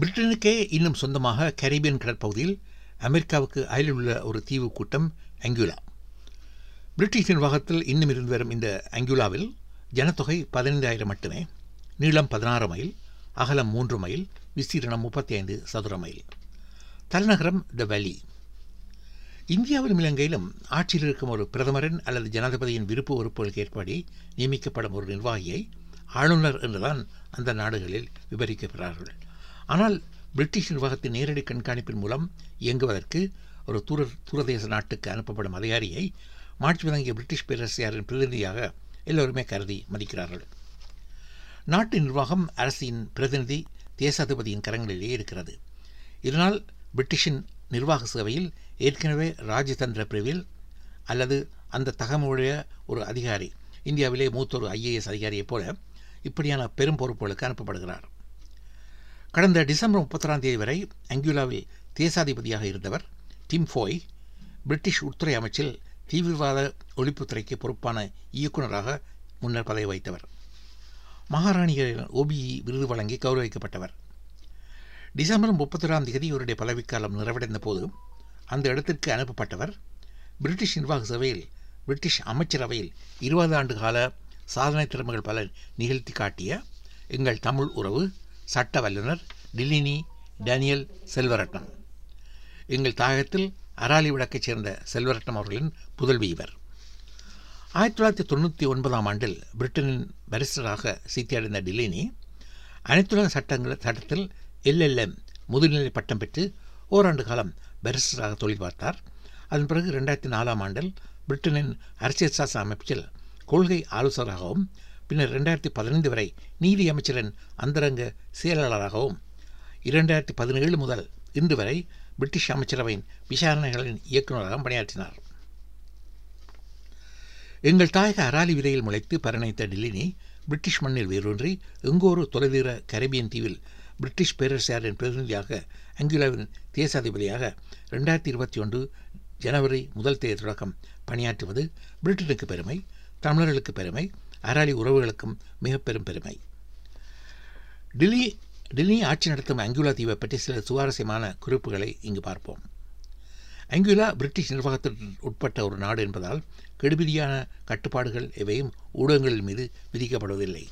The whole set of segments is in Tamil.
பிரிட்டனுக்கே இன்னும் சொந்தமாக கரீபியன் கடற்பகுதியில் அமெரிக்காவுக்கு அயலில் உள்ள ஒரு தீவு கூட்டம் அங்குலா. பிரிட்டிஷ் நிர்வாகத்தில் இன்னும் இருந்து வரும் இந்த அங்குலாவில் ஜனத்தொகை பதினைந்தாயிரம் மட்டுமே நீளம் பதினாறு மைல் அகலம் மூன்று மைல் விஸ்தீரணம் முப்பத்தி ஐந்து சதுர மைல். தலைநகரம் த வேலி. இந்தியாவிலும் இலங்கையிலும் ஆட்சியில் இருக்கும் ஒரு பிரதமரின் அல்லது ஜனாதிபதியின் விருப்பு உறுப்புகளுக்கு ஏற்படி நியமிக்கப்படும் ஒரு நிர்வாகியை ஆளுநர் என்றுதான் அந்த நாடுகளில் விவரிக்கப்படுகிறார்கள். ஆனால் பிரிட்டிஷ் நிர்வாகத்தின் நேரடி கண்காணிப்பின் மூலம் இயங்குவதற்கு ஒரு தூர தூரதேச நாட்டுக்கு அனுப்பப்படும் அதிகாரியை மாற்றி வழங்கிய பிரிட்டிஷ் பேரரசியாரின் பிரதிநிதியாக எல்லோருமே கருதி மதிக்கிறார்கள். நாட்டு நிர்வாகம் அரசின் பிரதிநிதி தேசாதிபதியின் கரங்களிலேயே இருக்கிறது. இதனால் பிரிட்டிஷின் நிர்வாக சேவையில் ஏற்கனவே ராஜதந்திர பிரிவில் அல்லது அந்த தகவலுடைய ஒரு அதிகாரி இந்தியாவிலே மூத்த ஒரு ஐஏஎஸ் அதிகாரியைப் போல இப்படியான பெரும் பொறுப்புகளுக்கு அனுப்பப்படுகிறார். கடந்த டிசம்பர் முப்பத்தொராம் தேதி வரை அங்குலாவில் தேசாதிபதியாக இருந்தவர் டிம் ஃபோய் பிரிட்டிஷ் உள்துறை அமைச்சில் தீவிரவாத ஒழிப்புத்துறைக்கு பொறுப்பான இயக்குநராக முன்னர் பதவி வைத்தவர் மகாராணிகளின் ஓபிஇ விருது வழங்கி கௌரவிக்கப்பட்டவர். டிசம்பர் முப்பத்தொராம் தேதி இவருடைய பதவிக்காலம் நிறைவடைந்த போது அந்த இடத்திற்கு அனுப்பப்பட்டவர். பிரிட்டிஷ் நிர்வாக சபையில் பிரிட்டிஷ் அமைச்சரவையில் இருபது ஆண்டு கால சாதனை திறமைகள் பல நிகழ்த்தி காட்டிய எங்கள் தமிழ் உறவு சட்ட வல்லுநர் டில்லினி டேனியல் செல்வரட்னம். எங்கள் தாயகத்தில் அராலி விளக்கைச் சேர்ந்த செல்வரட்னம் அவர்களின் புதல்வி இவர். ஆயிரத்தி தொள்ளாயிரத்தி தொண்ணூற்றி ஒன்பதாம் ஆண்டில் பிரிட்டனின் பரிஸ்டராக சீத்தியடைந்த டில்லினி அனைத்துலக சட்டங்கள் சட்டத்தில் எல்எல்எம் முதுநிலை பட்டம் பெற்று ஓராண்டு காலம் பரிஸ்டராக தொழில் பார்த்தார். அதன் பிறகு ரெண்டாயிரத்தி நாலாம் ஆண்டில் பிரிட்டனின் அரசியல் சாசன அமைப்பில் கொள்கை ஆலோசகராகவும் பின்னர் ரெண்டாயிரத்தி பதினைந்து வரை நீதி அமைச்சரின் அந்தரங்க செயலாளராகவும் இரண்டாயிரத்தி பதினேழு முதல் இன்று வரை பிரிட்டிஷ் அமைச்சரவையின் விசாரணைகளின் இயக்குநராகவும் பணியாற்றினார். எங்கள் தாயக அராலி விதையில் முளைத்து பரணித்த டில்லினி பிரிட்டிஷ் மண்ணில் வேரூன்றி எங்கோரு தொலைதூர கரேபியன் தீவில் பிரிட்டிஷ் பேரரசாரின் பிரதிநிதியாக அங்குலாவின் தேசாதிபதியாக ரெண்டாயிரத்தி இருபத்தி ஒன்று ஜனவரி முதல் தேதி தொடக்கம் பணியாற்றுவது பிரிட்டனுக்கு பெருமை தமிழர்களுக்கு பெருமை அராலி உறவுகளுக்கும் மிக பெரும் பெருமை. டில்லி டில்லி ஆட்சி நடத்தும் அங்குலா தீவை பற்றி சில சுவாரஸ்யமான குறிப்புகளை இங்கு பார்ப்போம். அங்குலா பிரிட்டிஷ் நிர்வாகத்திற்கு உட்பட்ட ஒரு நாடு என்பதால் கெடுபிடியான கட்டுப்பாடுகள் எவையும் ஊடகங்களின் மீது விதிக்கப்படுவதில்லை.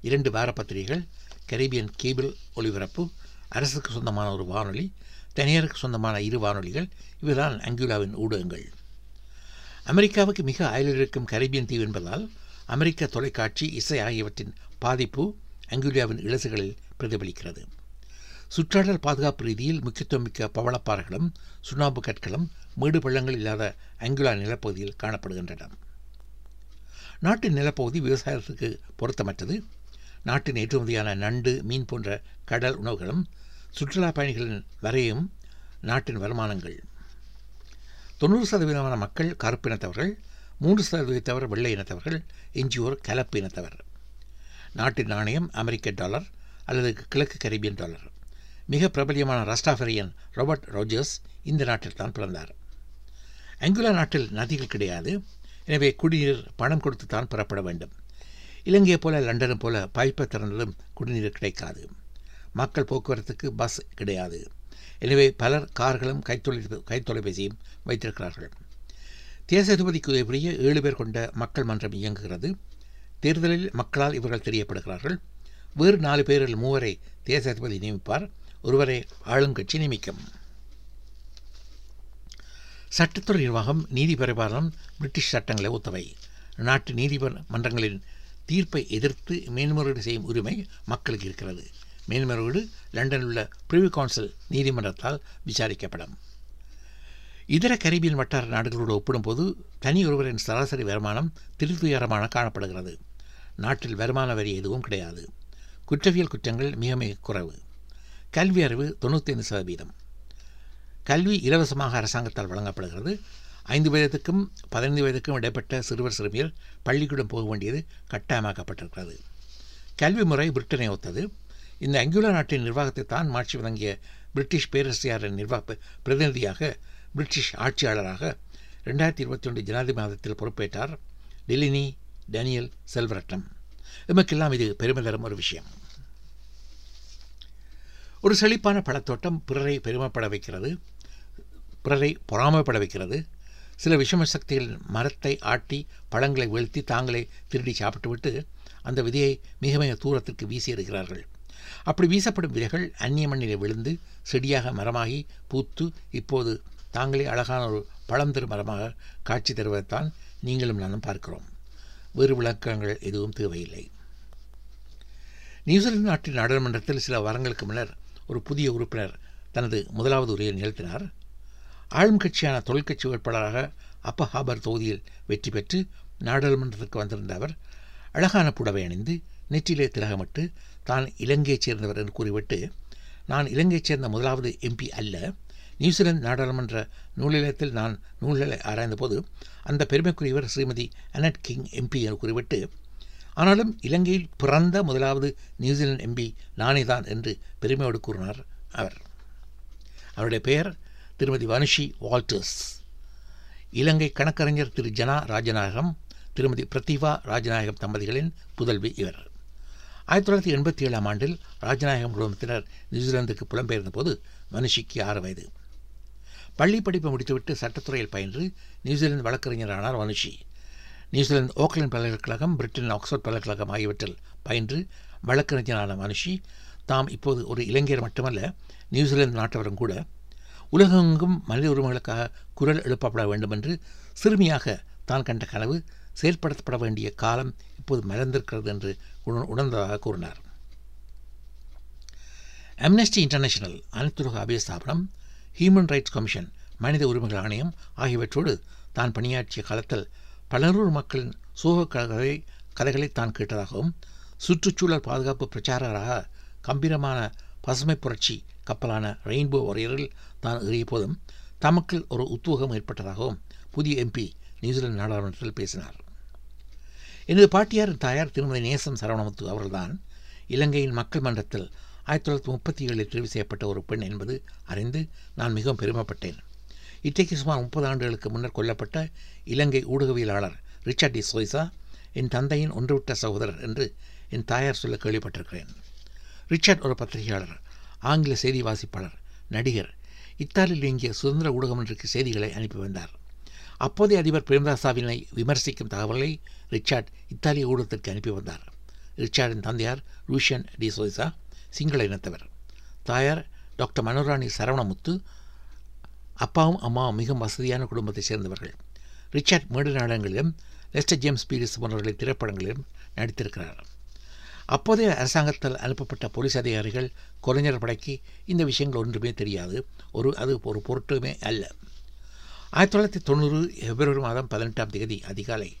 இரண்டு வார பத்திரிகைகள் கரீபியன் கேபிள் ஒளிபரப்பு அரசுக்கு சொந்தமான ஒரு வானொலி தனியாருக்கு சொந்தமான இரு வானொலிகள் இவைதான் அங்குலாவின் ஊடகங்கள். அமெரிக்காவுக்கு மிக அயலில் இருக்கும் கரீபியன் தீவு என்பதால் அமெரிக்க தொலைக்காட்சி இசை ஆகியவற்றின் பாதிப்பு அங்குலியாவின் இலசுகளில் பிரதிபலிக்கிறது. சுற்றாடல் பாதுகாப்பு ரீதியில் முக்கியத்துவம் மிக்க பவளப்பாறைகளும் சுண்ணாம்பு கற்களும் மேடு பள்ளங்கள் இல்லாத அங்குலா நிலப்பகுதியில் காணப்படுகின்றன. நாட்டின் நிலப்பகுதி விவசாயத்துக்கு பொருத்தமற்றது. நாட்டின் ஏற்றுமதியான நண்டு மீன் போன்ற கடல் உணவுகளும் சுற்றுலா பயணிகளின் வரையும் நாட்டின் வருமானங்கள். தொண்ணூறு சதவீதமான மக்கள் கருப்பினத்தவர்கள் மூன்று சதவீதத்தை தவிர வெள்ளை இனத்தவர்கள் எஞ்சியோர் கலப்பு இனத்தவர். நாட்டின் நாணயம் அமெரிக்க டாலர் அல்லது கிழக்கு கரீபியன் டாலர். மிக பிரபலியமான ரஸ்டாஃபரியன் ராபர்ட் ரோஜர்ஸ் இந்த நாட்டில் தான் பிறந்தார். அங்குலா நாட்டில் நதிகள் கிடையாது எனவே குடிநீர் பணம் கொடுத்து தான் பெறப்பட வேண்டும். இலங்கையை போல லண்டனும் போல பைப்பை திறந்தாலும் குடிநீர் கிடைக்காது. மக்கள் போக்குவரத்துக்கு பஸ் கிடையாது. எனவே பலர் கார்களும் கைத்தொலை கைத்தொலைபேசியும் வைத்திருக்கிறார்கள். தேசாதிபதிக்கு உரிய ஏழு பேர் கொண்ட மக்கள் மன்றம் இயங்குகிறது. தேர்தலில் மக்களால் இவர்கள் தெரியப்படுகிறார்கள். வேறு நாலு பேரில் மூவரை தேசாதிபதி நியமிப்பார். ஒருவரை ஆளுங்கட்சி நியமிக்கும். சட்டத்துறை நிர்வாகம் நீதி பரிபாலனம் பிரிட்டிஷ் சட்டங்களை ஒத்தவை. நாட்டு நீதிமன்றங்களின் தீர்ப்பை எதிர்த்து மேன்முறையீடு செய்யும் உரிமை மக்களுக்கு இருக்கிறது. மேன்முறையீடு லண்டனில் உள்ள பிரிவி கவுன்சில் நீதிமன்றத்தால் விசாரிக்கப்படும். இதர கரீபியன் வட்டார நாடுகளோடு ஒப்பிடும்போது தனி ஒருவரின் சராசரி வருமானம் திருத்துயரமான காணப்படுகிறது. நாட்டில் வருமான வரி எதுவும் கிடையாது. குற்றவியல் குற்றங்கள் மிக மிக குறைவு. கல்வி அறிவு தொண்ணூத்தைந்து சதவீதம். கல்வி இலவசமாக அரசாங்கத்தால் வழங்கப்படுகிறது. ஐந்து வயதுக்கும் பதினைந்து வயதுக்கும் இடைப்பட்ட சிறுவர் சிறுமியர் பள்ளிக்கூடம் போக வேண்டியது கட்டாயமாக்கப்பட்டிருக்கிறது. கல்வி முறை பிரிட்டனை ஒத்தது. இந்த அங்குலா நாட்டின் நிர்வாகத்தை தான் மாற்றி வழங்கிய பிரிட்டிஷ் பேரரசியாரின் நிர்வாக பிரதிநிதியாக பிரிட்டிஷ் ஆட்சியாளராக ரெண்டாயிரத்தி இருபத்தி ஒன்று ஜனாதிபதி மாதத்தில் பொறுப்பேற்றார் டெலினி டேனியல் செல்வரட்னம். எமக்கெல்லாம் இது பெருமை தரும் ஒரு விஷயம். ஒரு செழிப்பான பழத்தோட்டம் பிறரை பெருமைப்பட வைக்கிறது பிறரை பொறாமைப்பட வைக்கிறது. சில விஷம சக்திகள் மரத்தை ஆட்டி பழங்களை வீழ்த்தி தாங்களே திருடி சாப்பிட்டுவிட்டு அந்த விதையை மிக மிக தூரத்திற்கு வீசி இருக்கிறார்கள் அப்படி வீசப்படும் விதைகள் அந்நிய மண்ணிலே விழுந்து செடியாக மரமாகி பூத்து இப்போது தாங்களே அழகான ஒரு பழம் தரும் மரமாக காட்சி தருவதைத்தான் நீங்களும் நானும் பார்க்கிறோம். வேறு விளக்கங்கள் எதுவும் தேவையில்லை. நியூசிலாந்து நாட்டின் நாடாளுமன்றத்தில் சில வாரங்களுக்கு முன்னர் ஒரு புதிய உறுப்பினர் தனது முதலாவது உரையை நிகழ்த்தினார். ஆளும் கட்சியான தொழிற்கட்சி வேட்பாளராக அப்ப ஹாபர் தொகுதியில் வெற்றி பெற்று நாடாளுமன்றத்திற்கு வந்திருந்த அவர் அழகான புடவை அணிந்து நெற்றிலே திலகமிட்டு தான் இலங்கையைச் சேர்ந்தவர் என்று கூறிவிட்டு நான் இலங்கையைச் சேர்ந்த முதலாவது எம்பி அல்ல நியூசிலாந்து நாடாளுமன்ற நூலிலத்தில் நான் நூல்களை ஆராய்ந்தபோது அந்த பெருமைக்குரியவர் ஸ்ரீமதி அனட் கிங் எம்பி என குறிப்பிட்டு ஆனாலும் இலங்கையில் பிறந்த முதலாவது நியூசிலாந்து எம்பி நானே தான் என்று பெருமையோடு கூறினார் அவர். அவருடைய பெயர் திருமதி வனுஷி வால்டர்ஸ். இலங்கை கணக்கறிஞர் திரு. ஜனா ராஜநாயகம் திருமதி பிரதிபா ராஜநாயகம் தம்பதிகளின் புதல்வி இவர். ஆயிரத்தி தொள்ளாயிரத்தி எண்பத்தி ஏழாம் ஆண்டில் ராஜநாயகம் குடும்பத்தினர் நியூசிலாந்துக்கு புலம்பெயர்ந்த போது மனுஷிக்கு ஆறு வயது. பள்ளி படிப்பை முடித்துவிட்டு சட்டத்துறையில் பயின்று நியூசிலாந்து வழக்கறிஞரானார் மனுஷி நியூசிலாந்து ஓக்லாந்து பல்கலைக்கழகம் பிரிட்டன் ஆக்ஸ்போர்ட் பல்கலைக்கழகம் ஆகியவற்றில் பயின்று வழக்கறிஞரான மனுஷி தாம் இப்போது ஒரு இளைஞர் மட்டுமல்ல நியூசிலாந்து நாட்டவரும் கூட. உலகெங்கும் மனித உரிமைகளுக்காக குரல் எழுப்பப்பட வேண்டும் என்று சிறுமியாக தான் கண்ட கனவு செயல்படுத்தப்பட வேண்டிய காலம் இப்போது மறந்திருக்கிறது என்று உணர்ந்ததாக கூறினார். அம்னஸ்டி இன்டர்நேஷனல் அனைத்துலக அபிய ஸ்தாபனம் ஹியூமன் ரைட்ஸ் கமிஷன் மனித உரிமைகள் ஆணையம் ஆகியவற்றோடு தான் பணியாற்றிய காலத்தில் பலரூர் மக்களின் சோக கதை கதைகளை தான் கேட்டதாகவும் சுற்றுச்சூழல் பாதுகாப்பு பிரச்சாரராக கம்பீரமான பசுமை புரட்சி கப்பலான ரெயின்போ வரையரில் தான் ஏறிய போதும் தமக்கு ஒரு உத்வேகம் ஏற்பட்டதாகவும் புதிய எம்பி நியூசிலாந்து நாடாளுமன்றத்தில் பேசினார். எனது பாட்டியாரின் தாயார் திருமதி நேசம் சரவணமுத்து அவர்கள்தான் இலங்கையின் மக்கள் மன்றத்தில் ஆயிரத்தி தொள்ளாயிரத்தி முப்பத்தி ஏழில் தெரிவு செய்யப்பட்ட ஒரு பெண் என்பது அறிந்து நான் மிகவும் பெருமைப்பட்டேன். இன்றைக்கு சுமார் முப்பது ஆண்டுகளுக்கு முன்னர் கொல்லப்பட்ட இலங்கை ஊடகவியலாளர் ரிச்சர்ட் டி சோய்சா என் தந்தையின் ஒன்றுவிட்ட சகோதரர் என்று என் தாயார் சொல்ல கேள்விப்பட்டிருக்கிறேன். ரிச்சர்ட் ஒரு பத்திரிகையாளர் ஆங்கில செய்தி வாசிப்பாளர் நடிகர். இத்தாலியில் இயங்கிய சுதந்திர ஊடகம் ஒன்றுக்கு செய்திகளை அனுப்பி வந்தார். அப்போதைய அதிபர் பிரேம்தாசாவினை விமர்சிக்கும் தகவலை ரிச்சார்ட் இத்தாலிய ஊடகத்திற்கு அனுப்பி வந்தார். ரிச்சார்டின் தந்தையார் லூஷியன் டி சோய்சா சிங்கள இனத்தவர். தாயார் டாக்டர் மனோராணி சரவணமுத்து அப்பாவும் அம்மாவும் மிகவும் வசதியான குடும்பத்தைச் சேர்ந்தவர்கள். ரிச்சார்ட் மேடு நாடகங்களிலும் லெஸ்டர் ஜேம்ஸ் பீரிஸ் போன்றவர்களின் திரைப்படங்களிலும் நடித்திருக்கிறார். அப்போதைய அரசாங்கத்தால் அனுப்பப்பட்ட போலீஸ் அதிகாரிகள் கொலைஞர் படைக்கு இந்த விஷயங்கள் ஒன்றுமே தெரியாது. ஒரு அது ஒரு பொருட்டுமே அல்ல. ஆயிரத்தி தொள்ளாயிரத்தி தொண்ணூறு பிப்ரவரி மாதம் பதினெட்டாம் தேதி அதிகாலை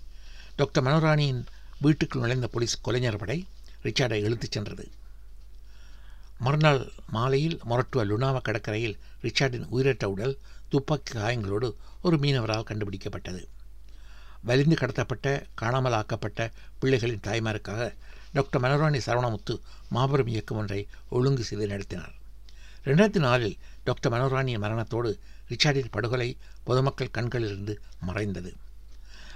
டாக்டர் மனோராணியின் வீட்டுக்குள் நுழைந்த போலீஸ் கொலைஞர் படை ரிச்சார்டை இழுத்துச் சென்றது. மறுநாள் மாலையில் மொரட்டுவ லுனாவா கடற்கரையில் ரிச்சார்டின் உயிரற்ற உடல் துப்பாக்கி காயங்களோடு ஒரு மீனவரால் கண்டுபிடிக்கப்பட்டது. வலிந்து கடத்தப்பட்ட காணாமல் ஆக்கப்பட்ட பிள்ளைகளின் தாய்மாருக்காக டாக்டர் மனோராணி சரவணமுத்து மாபெரும் இயக்கம் ஒன்றை ஒழுங்கு செய்து நடத்தினார். ரெண்டாயிரத்தி நாலில் டாக்டர் மனோராணியின் மரணத்தோடு ரிச்சார்டின் படுகொலை பொதுமக்கள் கண்களிலிருந்து மறைந்தது.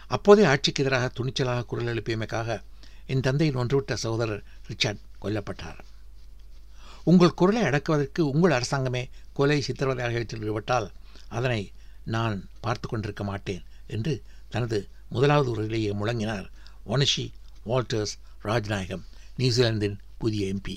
அப்போதே ஆட்சிக்கு எதிராக துணிச்சலாக குரல் எழுப்பியமைக்காக என் தந்தையின் ஒன்றுவிட்ட சகோதரர் ரிச்சார்ட் கொல்லப்பட்டார். உங்கள் குரலை அடக்குவதற்கு உங்கள் அரசாங்கமே கொலை சித்திரவதை ஆகியவற்றில் ஈடுபட்டால் அதனை நான் பார்த்து கொண்டிருக்க மாட்டேன் என்று தனது முதலாவது உரையிலேயே முழங்கினார் ஒனஷி வால்டர்ஸ் ராஜ்நாயகம் நியூசிலாந்தின் புதிய எம்பி.